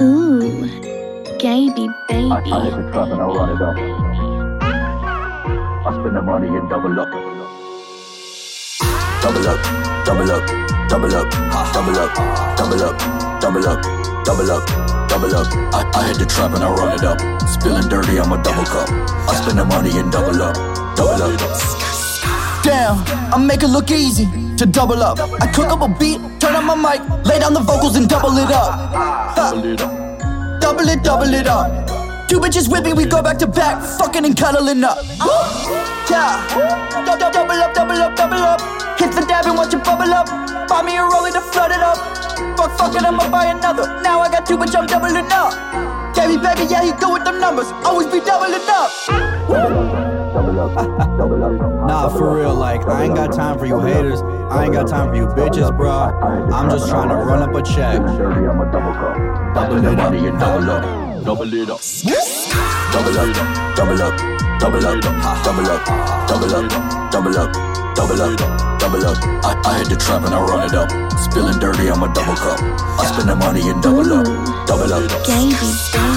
Ooh, Gaby baby. I, I hit the trap and I run it up. I spend the money and double up. Double up, double up, double up, double up, double up, double up, double up, double up. I, I hit the trap and I run it up. Spilling dirty, I'm a double cup. I spend the money and double up, double up. Damn, I make it look easy to double up. I cook up a beat, turn on my mic, lay down the vocals and double it up. Huh. Double it, double it up. Two bitches with me, we go back to back, fucking and cuddling up. Yeah, double, double up, double up, double up. Hit the dab and watch it bubble up. Buy me a roller to flood it up. Fuck, fuck it, I'ma buy another. Now I got two, bitch, I'm doubling up. Baby, baby, yeah, he good with them numbers. Always be doubling up. Double up, double up. Nah, for real, like, I ain't got time for you haters. I ain't got time for you bitches, bro. I'm just trying to run up a check. Double money and double up. Double it up. Double up, double up, double up, double up, double up, double up, double up, double up. I, I hit the trap and I run it up. Spilling dirty, I'm a double cup. I spend the money and double up, double up. Baby.